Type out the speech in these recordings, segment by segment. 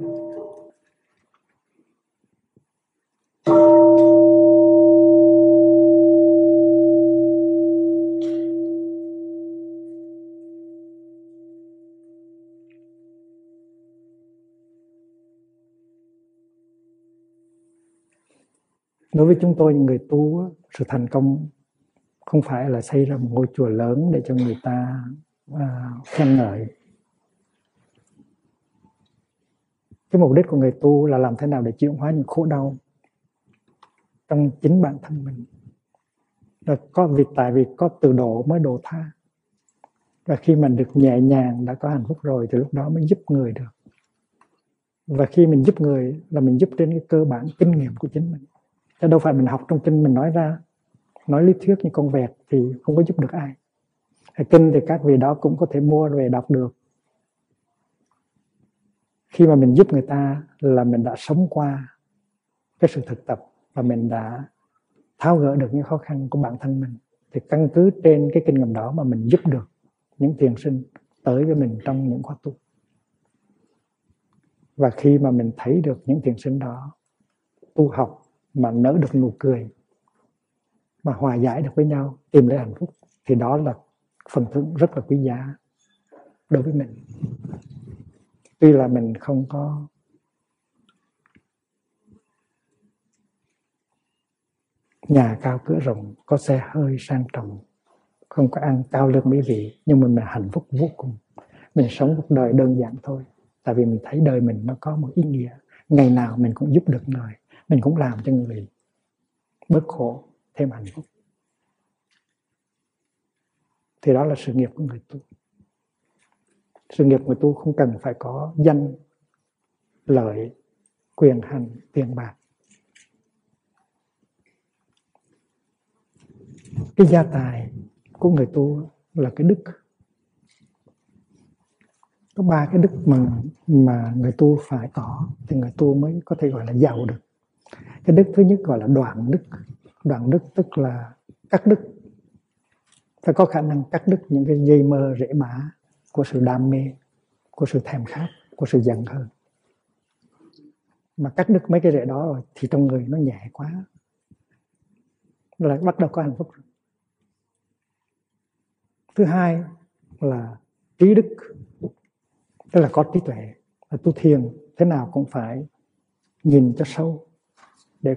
đối với chúng tôi, những người tu sự thành công không phải là xây ra một ngôi chùa lớn để cho người ta à, khen ngợi. Cái mục đích của người tu là làm thế nào để chuyển hóa những khổ đau trong chính bản thân mình. Rồi có vì tại vì có từ độ mới độ tha. Và khi mình được nhẹ nhàng, đã có hạnh phúc rồi, thì lúc đó mới giúp người được. Và khi mình giúp người là mình giúp trên cái cơ bản kinh nghiệm của chính mình. Chứ đâu phải mình học trong kinh mình nói ra, nói lý thuyết như con vẹt thì không có giúp được ai. Kinh thì các vị đó cũng có thể mua về đọc được khi mà mình giúp người ta là mình đã sống qua cái sự thực tập và mình đã tháo gỡ được những khó khăn của bản thân mình, thì căn cứ trên cái kinh nghiệm đó mà mình giúp được những thiền sinh tới với mình trong những khóa tu. Và khi mà mình thấy được những thiền sinh đó tu học mà nở được nụ cười, mà hòa giải được với nhau, tìm lấy hạnh phúc, thì đó là phần thưởng rất là quý giá đối với mình tuy là mình không có nhà cao cửa rộng, có xe hơi sang trọng, không có ăn cao lương mỹ vị, nhưng mà mình hạnh phúc vô cùng. Mình sống cuộc đời đơn giản thôi, tại vì mình thấy đời mình nó có một ý nghĩa. Ngày nào mình cũng giúp được người, mình cũng làm cho người bớt khổ, thêm hạnh phúc. Thì đó là sự nghiệp của người tu sự nghiệp người tu không cần phải có danh, lợi, quyền hành tiền bạc. Cái gia tài của người tu là cái đức. Có ba cái đức mà mà người tu phải có thì người tu mới có thể gọi là giàu được. Cái đức thứ nhất gọi là đoạn đức. Đoạn đức tức là cắt đức phải có khả năng cắt đứt những cái dây mơ rễ mã của sự đam mê của sự thèm khát của sự giận hơn mà cắt đứt mấy cái rễ đó rồi thì trong người nó nhẹ quá. Là bắt đầu có hạnh phúc thứ hai là trí đức. Tức là có trí tuệ. Là tu thiền thế nào cũng phải nhìn cho sâu để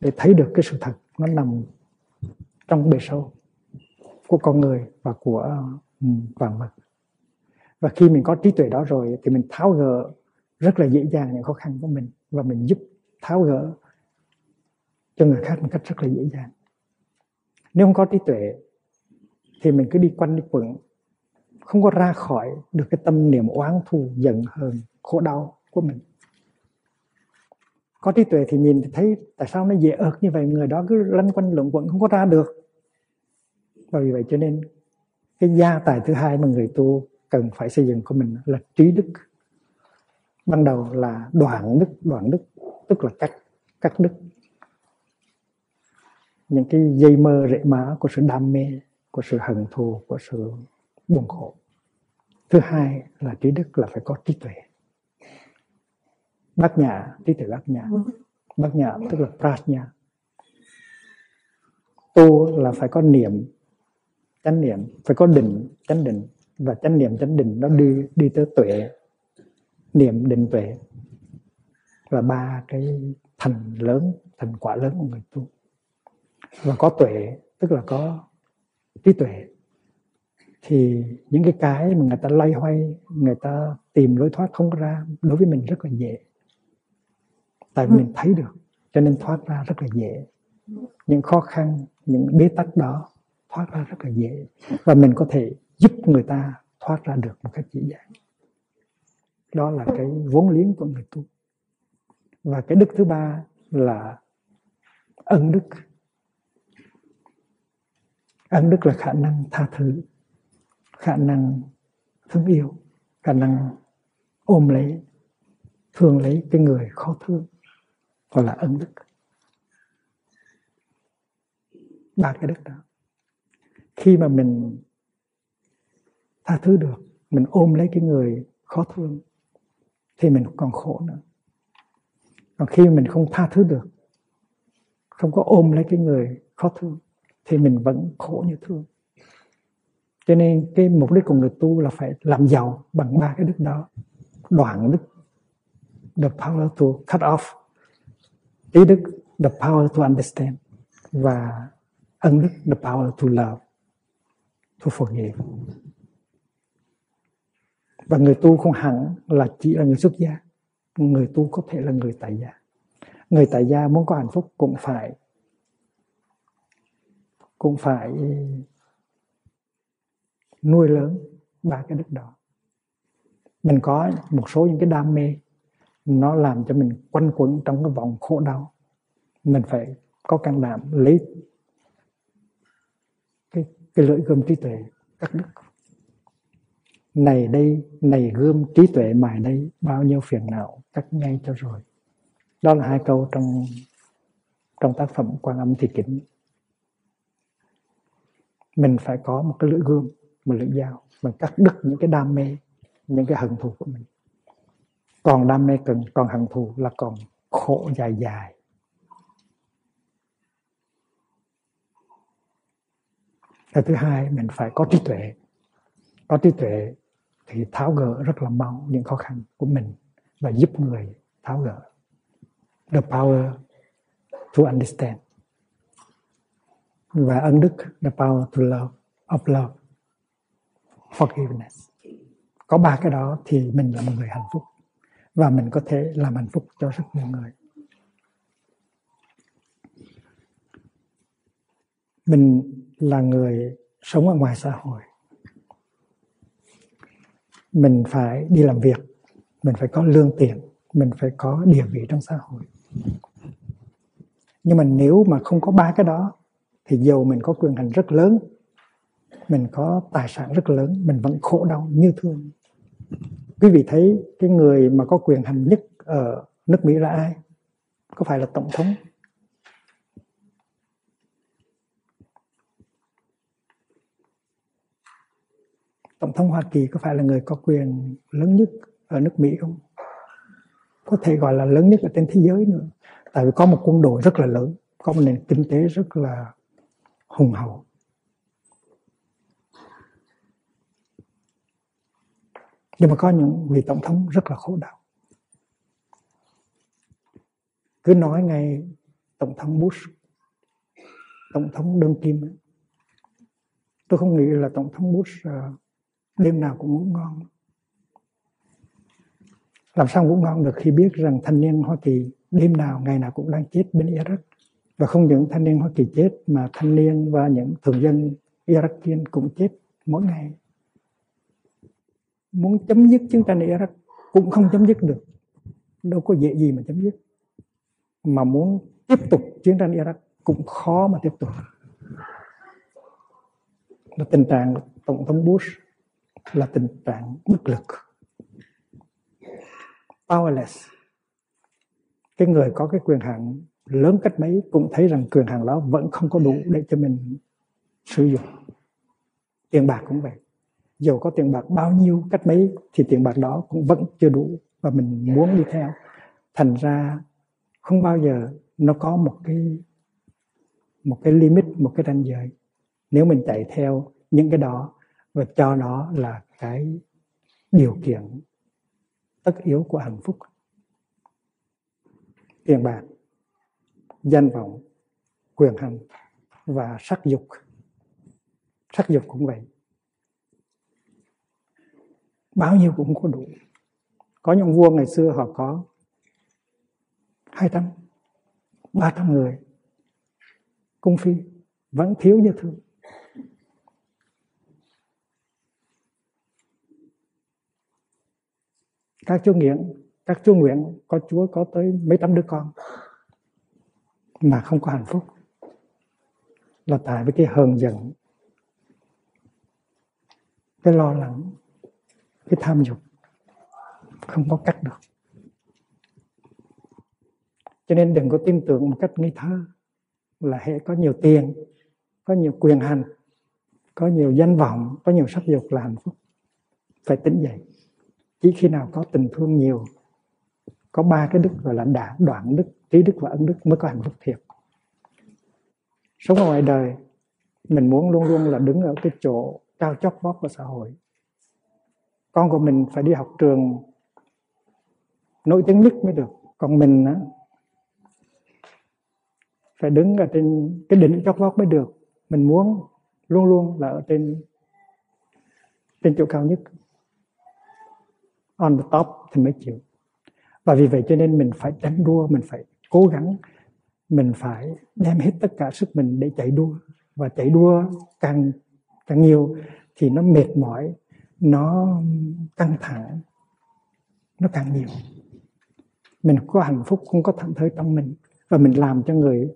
để thấy được cái sự thật nó nằm trong bề sâu của con người và của ừ, vạn vật và khi mình có trí tuệ đó rồi thì mình tháo gỡ rất là dễ dàng những khó khăn của mình và mình giúp tháo gỡ cho người khác một cách rất là dễ dàng. Nếu không có trí tuệ thì mình cứ đi quanh đi quẩn, không có ra khỏi được cái tâm niệm oán thù, giận, hờn, khổ đau của mình. Có trí tuệ thì nhìn thì thấy tại sao nó dễ ợt như vậy, người đó cứ lăn quanh luận quẩn, không có ra được. Và vì vậy cho nên cái gia tài thứ hai mà người tu cần phải xây dựng của mình là trí đức. Ban đầu là đoạn đức đoạn đức, tức là cắt cắt đức. Những cái dây mơ rễ má của sự đam mê, của sự hận thù, của sự buồn khổ. Thứ hai là trí đức là phải có trí tuệ. Bát nhã, trí tuệ bát nhã. Bát nhã tức là prajna. Tu là phải có niệm, chánh niệm, phải có định, chánh định và chánh niệm chánh định nó đi đi tới tuệ. Niệm định tuệ. Là ba cái thành lớn thành quả lớn của người tu. Và có tuệ tức là có trí tuệ. Thì những cái cái mà người ta loay hoay người ta tìm lối thoát không ra đối với mình rất là dễ. Tại vì mình thấy được cho nên thoát ra rất là dễ. Những khó khăn những bế tắc đó thoát ra rất là dễ. Và mình có thể giúp người ta thoát ra được một cách dễ dàng. Đó là cái vốn liếng của người tu. Và cái đức thứ ba là ân đức. Ân đức là khả năng tha thứ, khả năng thương yêu, khả năng ôm lấy, thương lấy cái người khó thương, gọi là ân đức. Ba cái đức đó. Khi mà mình tha thứ được. Mình ôm lấy cái người khó thương thì mình còn khổ nữa. Còn khi mình không tha thứ được, không có ôm lấy cái người khó thương thì mình vẫn khổ như thương. Cho nên cái mục đích của người tu là phải làm giàu bằng ba cái đức đó. Đoạn đức, the power to cut off, ý đức, the power to understand, và ân đức, the power to love, to forgive và người tu không hẳn là chỉ là người xuất gia. Người tu có thể là người tại gia. Người tại gia muốn có hạnh phúc cũng phải cũng phải nuôi lớn ba cái đức đó. Mình có một số những cái đam mê, nó làm cho mình quanh quẩn trong cái vòng khổ đau. Mình phải có can đảm lấy cái cái lưỡi gươm trí tuệ, các đức này đây, này gươm, trí tuệ mài đây, bao nhiêu phiền não, cắt ngay cho rồi. Đó là hai câu trong trong tác phẩm quan âm thị kính. Mình phải có một cái lưỡi gươm, một lưỡi dao, mình cắt đứt những cái đam mê, những cái hận thù của mình. Còn đam mê cần, còn hận thù là còn khổ dài dài. Cái thứ hai, mình phải có trí tuệ. Có trí tuệ thì tháo gỡ rất là mau những khó khăn của mình và giúp người tháo gỡ. The power to understand. Và ân đức, the power to love, of love. Forgiveness. Có ba cái đó thì mình là một người hạnh phúc. Và mình có thể làm hạnh phúc cho rất nhiều người. Mình là người sống ở ngoài xã hội mình phải đi làm việc, mình phải có lương tiền, mình phải có địa vị trong xã hội. Nhưng mà nếu mà không có ba cái đó, thì dầu mình có quyền hành rất lớn, mình có tài sản rất lớn, mình vẫn khổ đau như thương. Quý vị thấy cái người mà có quyền hành nhất ở nước mỹ là ai? Có phải là tổng thống tổng thống hoa kỳ có phải là người có quyền lớn nhất ở nước mỹ không? Có thể gọi là lớn nhất ở trên thế giới nữa. Tại vì có một quân đội rất là lớn có một nền kinh tế rất là hùng hậu. Nhưng mà có những vị tổng thống rất là khổ đau. Cứ nói ngay tổng thống Bush tổng thống đơn kim. Tôi không nghĩ là tổng thống Bush uh, đêm nào cũng ngủ ngon. Làm sao ngủ ngon được khi biết rằng thanh niên Hoa Kỳ đêm nào, ngày nào cũng đang chết bên Iraq? Và không những thanh niên Hoa Kỳ chết, mà thanh niên và những thường dân Iraq cũng chết mỗi ngày. Muốn chấm dứt chiến tranh Iraq cũng không chấm dứt được. Đâu có dễ gì mà chấm dứt. Mà muốn tiếp tục chiến tranh Iraq cũng khó mà tiếp tục. Là tình trạng tổng thống Bush là tình trạng bất lực. Powerless. Cái người có cái quyền hạn lớn cách mấy cũng thấy rằng quyền hạn đó vẫn không có đủ để cho mình sử dụng. Tiền bạc cũng vậy. Dù có tiền bạc bao nhiêu cách mấy thì tiền bạc đó cũng vẫn chưa đủ và mình muốn đi theo. Thành ra không bao giờ nó có một cái một cái limit, một cái ranh giới. Nếu mình chạy theo những cái đó và cho nó là cái điều kiện tất yếu của hạnh phúc. Tiền bạc, danh vọng, quyền hành và sắc dục. Sắc dục cũng vậy. Bao nhiêu cũng có đủ. Có những vua ngày xưa họ có 200 300 người. Cung phi vẫn thiếu như thường. Các chú nguyện các chú nguyện, có chúa có tới mấy trăm đứa con mà không có hạnh phúc. Là tại với cái hờn giận, cái lo lắng, cái tham dục không có cách được. Cho nên đừng có tin tưởng một cách nghi thơ là hệ có nhiều tiền, có nhiều quyền hành, có nhiều danh vọng, có nhiều sắc dục là hạnh phúc. Phải tỉnh dậy chỉ khi nào có tình thương nhiều, có ba cái đức gọi là đả, đoạn đức, trí đức và ân đức mới có hạnh phúc thiệt. Sống ở ngoài đời, mình muốn luôn luôn là đứng ở cái chỗ cao chót vót của xã hội. Con của mình phải đi học trường nổi tiếng nhất mới được. Còn mình á, phải đứng ở trên cái đỉnh chót vót mới được. Mình muốn luôn luôn là ở trên trên chỗ cao nhất on the top thì mới chịu. Và vì vậy cho nên mình phải đánh đua, mình phải cố gắng, mình phải đem hết tất cả sức mình để chạy đua. Và chạy đua càng càng nhiều thì nó mệt mỏi, nó căng thẳng, nó càng nhiều. Mình có hạnh phúc, không có thảnh thơi trong mình. Và mình làm cho người,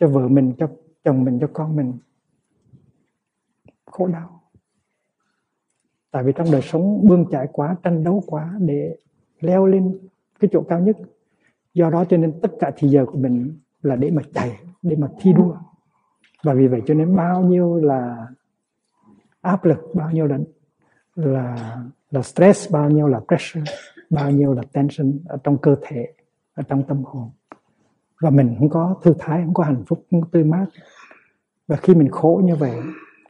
cho vợ mình, cho chồng mình, cho con mình khổ đau tại vì trong đời sống bươn chải quá, tranh đấu quá để leo lên cái chỗ cao nhất. Do đó cho nên tất cả thì giờ của mình là để mà chạy để mà thi đua. Và vì vậy cho nên bao nhiêu là áp lực, bao nhiêu là là là stress, bao nhiêu là pressure, bao nhiêu là tension ở trong cơ thể, ở trong tâm hồn. Và mình không có thư thái, không có hạnh phúc, không có tươi mát. Và khi mình khổ như vậy,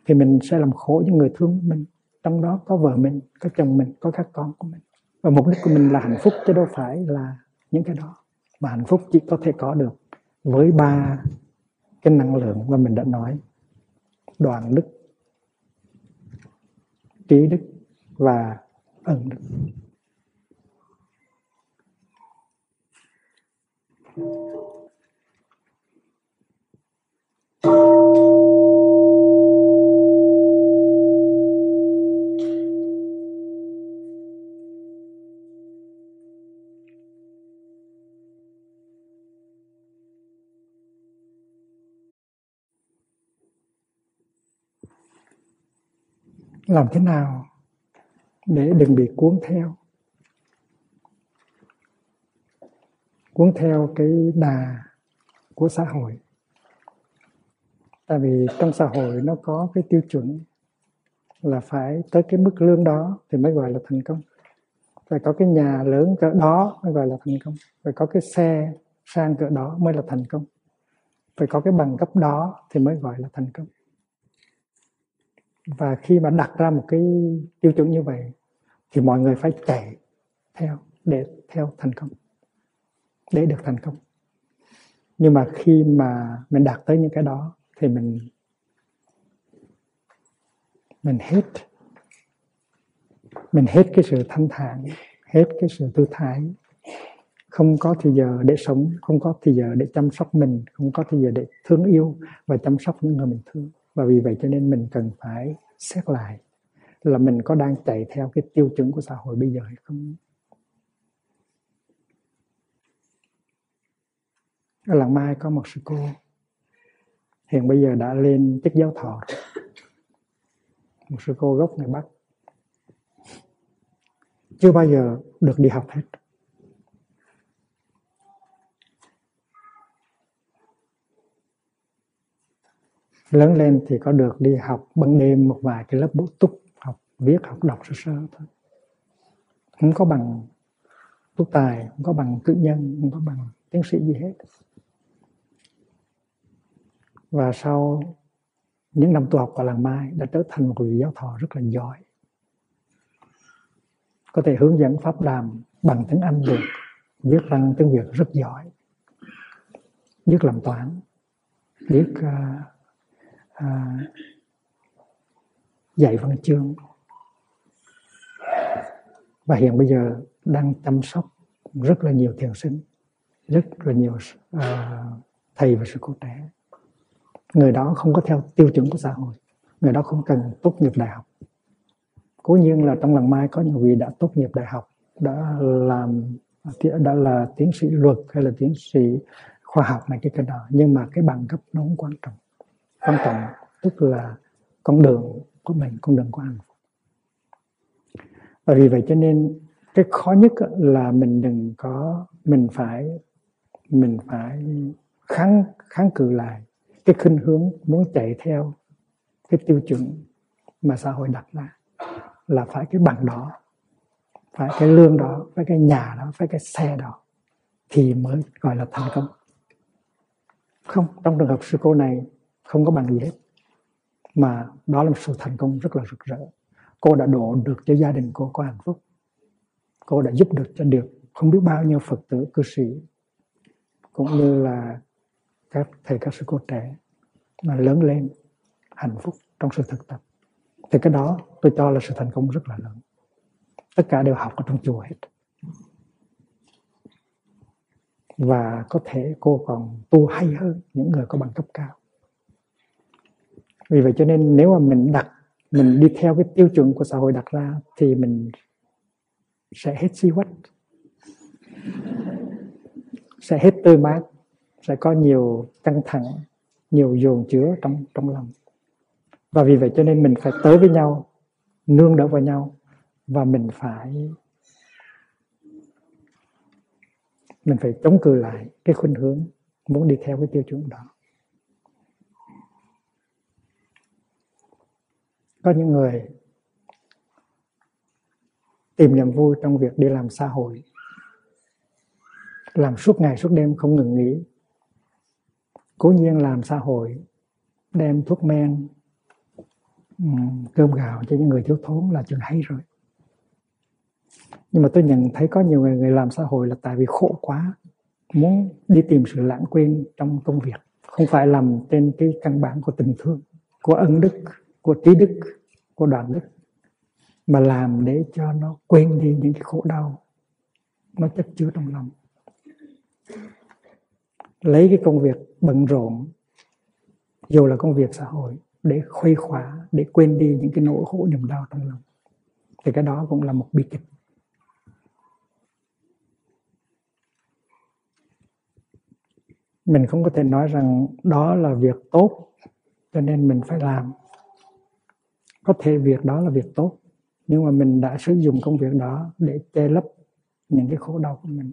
thì mình sẽ làm khổ những người thương mình trong đó có vợ mình, có chồng mình, có các con của mình. Và mục đích của mình là hạnh phúc chứ đâu phải là những cái đó. Mà hạnh phúc chỉ có thể có được với ba cái năng lượng mà mình đã nói. Đoàn đức, trí đức và ân đức. Làm thế nào để đừng bị cuốn theo? Cuốn theo cái đà của xã hội. Tại vì trong xã hội nó có cái tiêu chuẩn là phải tới cái mức lương đó thì mới gọi là thành công. Phải có cái nhà lớn cỡ đó mới gọi là thành công. Phải có cái xe sang cỡ đó mới là thành công. Phải có cái bằng cấp đó thì mới gọi là thành công và khi mà đặt ra một cái tiêu chuẩn như vậy, thì mọi người phải chạy theo để theo thành công, để được thành công. Nhưng mà khi mà mình đạt tới những cái đó, thì mình mình hết mình hết cái sự thanh thản, hết cái sự tư thái. Không có thì giờ để sống, không có thì giờ để chăm sóc mình, không có thì giờ để thương yêu và chăm sóc những người mình thương và vì vậy cho nên mình cần phải xét lại là mình có đang chạy theo cái tiêu chuẩn của xã hội bây giờ hay không. Ở làng mai có một sư cô, hiện bây giờ đã lên chức giáo thọ một sư cô gốc người bắc. Chưa bao giờ được đi học hết. Lớn lên thì có được đi học ban đêm một vài cái lớp bổ túc học viết học đọc sơ sơ thôi. Không có bằng tú tài không có bằng cử nhân không có bằng tiến sĩ gì hết. Và sau những năm tu học ở làng Mai đã trở thành một vị giáo thọ rất là giỏi. Có thể hướng dẫn pháp đàm bằng tiếng Anh được viết văn tiếng Việt rất giỏi biết làm toán biết uh, à, à, dạy văn chương. Và hiện bây giờ đang chăm sóc rất là nhiều thiền sinh rất là nhiều à, thầy và sư cô trẻ. Người đó không có theo tiêu chuẩn của xã hội người đó không cần tốt nghiệp đại học. Cố nhiên là trong lần mai có những vị đã tốt nghiệp đại học đã làm đã là tiến sĩ luật hay là tiến sĩ khoa học này cái cái đó nhưng mà cái bằng cấp nó không quan trọng quan trọng, tức là con đường của mình, con đường của hạnh phúc. Và vì vậy cho nên cái khó nhất là mình đừng có, mình phải mình phải kháng kháng cự lại cái khinh hướng muốn chạy theo cái tiêu chuẩn mà xã hội đặt ra, là phải cái bằng đó, phải cái lương đó, phải cái nhà đó, phải cái xe đó thì mới gọi là thành công. Không, trong trường hợp sư cô này không có bằng gì hết. Mà đó là một sự thành công rất là rực rỡ. Cô đã độ được cho gia đình cô có hạnh phúc. Cô đã giúp được cho được không biết bao nhiêu phật tử, cư sĩ, cũng như là các thầy, các sư cô trẻ mà lớn lên hạnh phúc trong sự thực tập. Thì cái đó tôi cho là sự thành công rất là lớn. Tất cả đều học ở trong chùa hết. Và có thể cô còn tu hay hơn những người có bằng cấp cao vì vậy cho nên nếu mà mình đặt, mình đi theo cái tiêu chuẩn của xã hội đặt ra thì mình sẽ hết si quách sẽ hết tươi mát sẽ có nhiều căng thẳng, nhiều dồn chứa trong trong lòng. Và vì vậy cho nên mình phải tới với nhau, nương đỡ vào nhau và mình phải mình phải chống cự lại cái khuynh hướng muốn đi theo cái tiêu chuẩn đó. Có những người tìm niềm vui trong việc đi làm xã hội làm suốt ngày suốt đêm không ngừng nghỉ cố nhiên làm xã hội đem thuốc men cơm gạo cho những người thiếu thốn là chuyện hay rồi. Nhưng mà tôi nhận thấy có nhiều người, người làm xã hội là tại vì khổ quá muốn đi tìm sự lãng quên trong công việc không phải làm trên cái căn bản của tình thương của ân đức của trí đức của đạo đức, mà làm để cho nó quên đi những cái khổ đau nó chất chứa trong lòng. Lấy cái công việc bận rộn, dù là công việc xã hội, để khuây khỏa, để quên đi những cái nỗi khổ niềm đau trong lòng. Thì cái đó cũng là một bi kịch. Mình không có thể nói rằng đó là việc tốt, cho nên mình phải làm có thể việc đó là việc tốt, nhưng mà mình đã sử dụng công việc đó để che lấp những cái khổ đau của mình.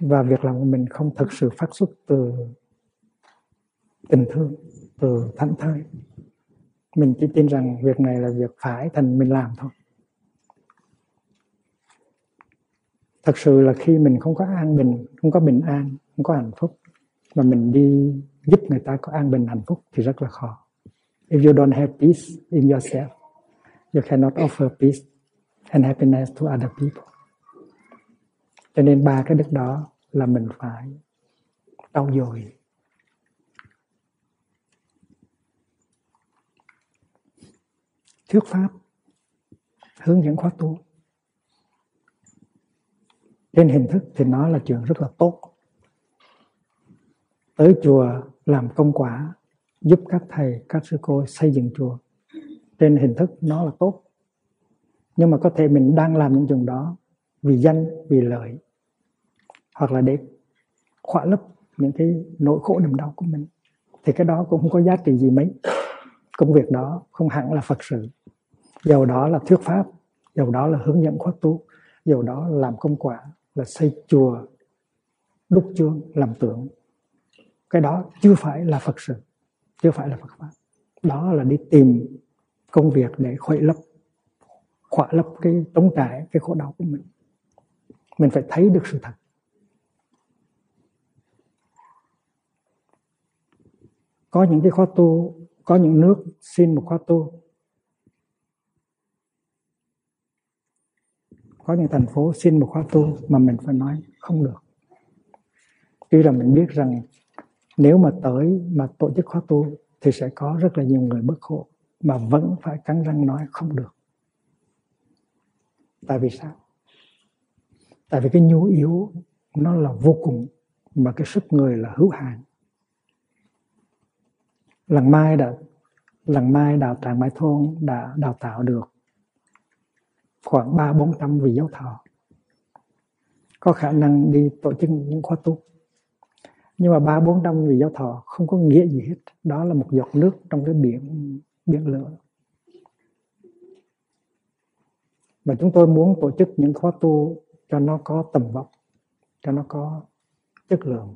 Và việc làm của mình không thực sự phát xuất từ tình thương, từ thánh thơi mình chỉ tin rằng việc này là việc phải thành mình làm thôi. Thật sự là khi mình không có an bình, không có bình an, không có hạnh phúc, mà mình đi giúp người ta có an bình, hạnh phúc thì rất là khó if you don't have peace in yourself, you cannot offer peace and happiness to other people. Cho nên ba cái đức đó là mình phải trau dồi. Thuyết pháp, hướng dẫn khóa tu. Trên hình thức thì nó là chuyện rất là tốt. Tới chùa làm công quả giúp các thầy, các sư cô xây dựng chùa trên hình thức nó là tốt. Nhưng mà có thể mình đang làm những chuyện đó vì danh, vì lợi, hoặc là để khỏa lấp những cái nỗi khổ niềm đau của mình, thì cái đó cũng không có giá trị gì mấy. Công việc đó không hẳn là phật sự. Dầu đó là thuyết pháp, dầu đó là hướng dẫn khóa tu dầu đó là làm công quả, là xây chùa đúc chuông làm tượng, cái đó chưa phải là phật sự chứ phải là phật pháp. Đó là đi tìm công việc để khuấy lấp, khỏa lấp cái trống trải, cái khổ đau của mình. Mình phải thấy được sự thật. Có những cái khóa tu, có những nước xin một khóa tu. Có những thành phố xin một khóa tu mà mình phải nói không được. Tuy là mình biết rằng nếu mà tới mà tổ chức khóa tu thì sẽ có rất là nhiều người bức khổ mà vẫn phải cắn răng nói không được. Tại vì sao? Tại vì cái nhu yếu nó là vô cùng mà cái sức người là hữu hạn. Lần mai đã lần mai đạo tràng mai thôn đã đào tạo được khoảng ba bốn trăm vị giáo thọ. Có khả năng đi tổ chức những khóa tu nhưng mà ba bốn trăm vị giáo thọ, không có nghĩa gì hết. Đó là một giọt nước trong cái biển biển lửa. Và chúng tôi muốn tổ chức những khóa tu cho nó có tầm vóc, cho nó có chất lượng.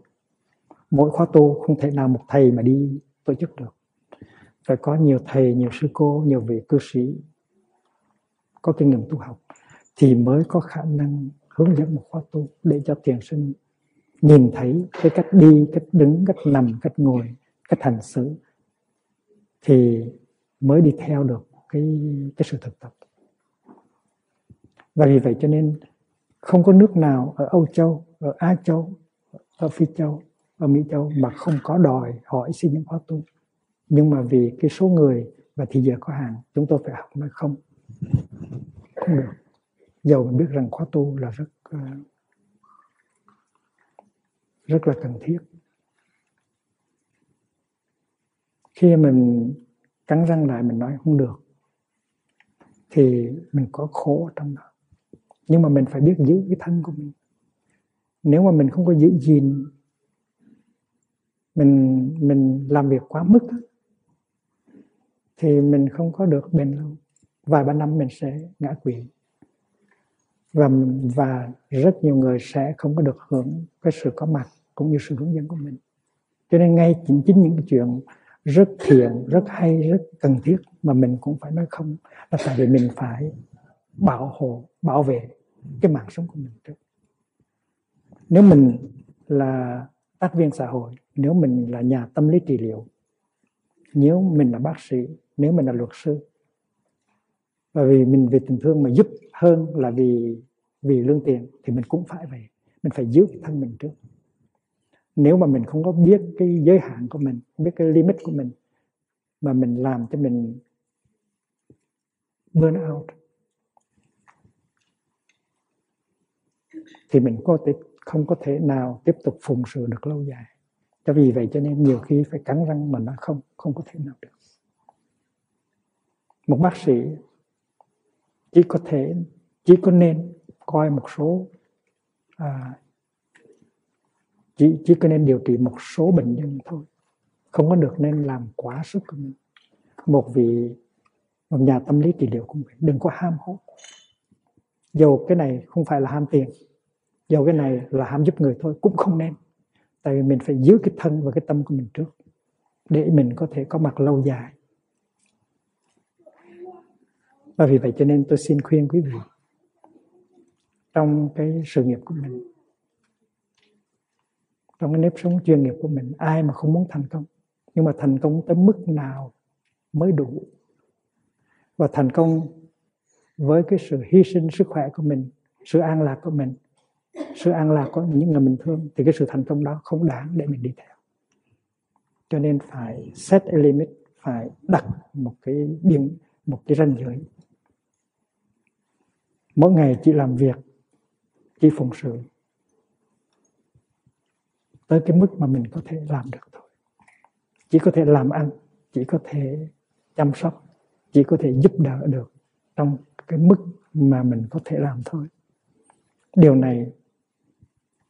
Mỗi khóa tu không thể nào một thầy mà đi tổ chức được. Phải có nhiều thầy, nhiều sư cô, nhiều vị cư sĩ có kinh nghiệm tu học thì mới có khả năng hướng dẫn một khóa tu để cho tiền sinh nhìn thấy cái cách đi cách đứng cách nằm cách ngồi cách hành xử thì mới đi theo được cái cái sự thực tập và vì vậy cho nên không có nước nào ở Âu Châu, ở Á Châu, ở Phi Châu, ở Mỹ Châu mà không có đòi hỏi xin những khóa tu. Nhưng mà vì cái số người và thì giờ có hàng chúng tôi phải học nói không. Không được. Dầu mình biết rằng khóa tu là rất ờ, rất là cần thiết. Khi mình cắn răng lại mình nói không được, thì mình có khổ trong đó. Nhưng mà mình phải biết giữ cái thân của mình. Nếu mà mình không có giữ gìn, mình mình làm việc quá mức thì mình không có được bền lâu. Vài ba năm mình sẽ ngã quỵ. Và và rất nhiều người sẽ không có được hưởng cái sự có mặt cũng như sự hướng dẫn của mình. Cho nên ngay chính chính những cái chuyện rất thiện, rất hay, rất cần thiết mà mình cũng phải nói không, là tại vì mình phải bảo hộ, bảo vệ cái mạng sống của mình trước. Nếu mình là tác viên xã hội, nếu mình là nhà tâm lý trị liệu, nếu mình là bác sĩ, nếu mình là luật sư, và vì mình, vì tình thương mà giúp hơn là vì vì lương tiền, thì mình cũng phải vậy. Mình phải giữ thân mình trước nếu mà mình không có biết cái giới hạn của mình biết cái limit của mình mà mình làm cho mình burn out thì mình có thể không có thể nào tiếp tục phụng sự được lâu dài. Cho vì vậy cho nên nhiều khi phải cắn răng mà nó không không có thể nào được. Một bác sĩ chỉ có thể chỉ có nên coi một số à, chỉ chỉ có nên điều trị một số bệnh nhân thôi. Không có được nên làm quá sức của mình. Một vị một nhà tâm lý trị liệu cũng vậy đừng có ham hố. Dù cái này không phải là ham tiền dù cái này là ham giúp người thôi, cũng không nên. Tại vì mình phải giữ cái thân và cái tâm của mình trước, để mình có thể có mặt lâu dài. Và vì vậy cho nên tôi xin khuyên quý vị, trong cái sự nghiệp của mình trong cái nếp sống chuyên nghiệp của mình, ai mà không muốn thành công. Nhưng mà thành công tới mức nào mới đủ. Và thành công với cái sự hy sinh sức khỏe của mình, sự an lạc của mình, sự an lạc của những người mình thương, thì cái sự thành công đó không đáng để mình đi theo. Cho nên phải set a limit, phải đặt một cái biên một cái ranh giới. Mỗi ngày chỉ làm việc chỉ phụng sự tới cái mức mà mình có thể làm được thôi. Chỉ có thể làm ăn, chỉ có thể chăm sóc, chỉ có thể giúp đỡ được trong cái mức mà mình có thể làm thôi. Điều này,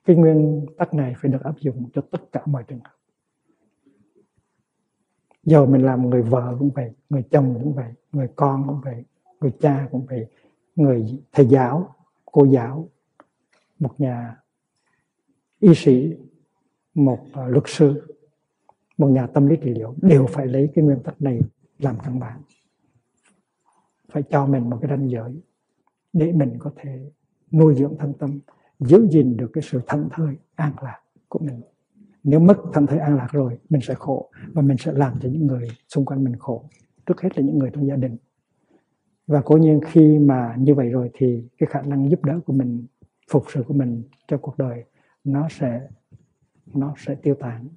cái nguyên tắc này phải được áp dụng cho tất cả mọi trường hợp. Dầu mình làm người vợ cũng vậy, người chồng cũng vậy, người con cũng vậy, người cha cũng vậy, người thầy giáo, cô giáo, một nhà y sĩ một à, luật sư, một nhà tâm lý trị liệu đều phải lấy cái nguyên tắc này làm căn bản. Phải cho mình một cái ranh giới để mình có thể nuôi dưỡng thân tâm, giữ gìn được cái sự thảnh thơi an lạc của mình. Nếu mất thảnh thơi an lạc rồi, mình sẽ khổ và mình sẽ làm cho những người xung quanh mình khổ, trước hết là những người trong gia đình. Và cố nhiên khi mà như vậy rồi thì cái khả năng giúp đỡ của mình, phục sự của mình cho cuộc đời nó sẽ nó sẽ tiêu tán.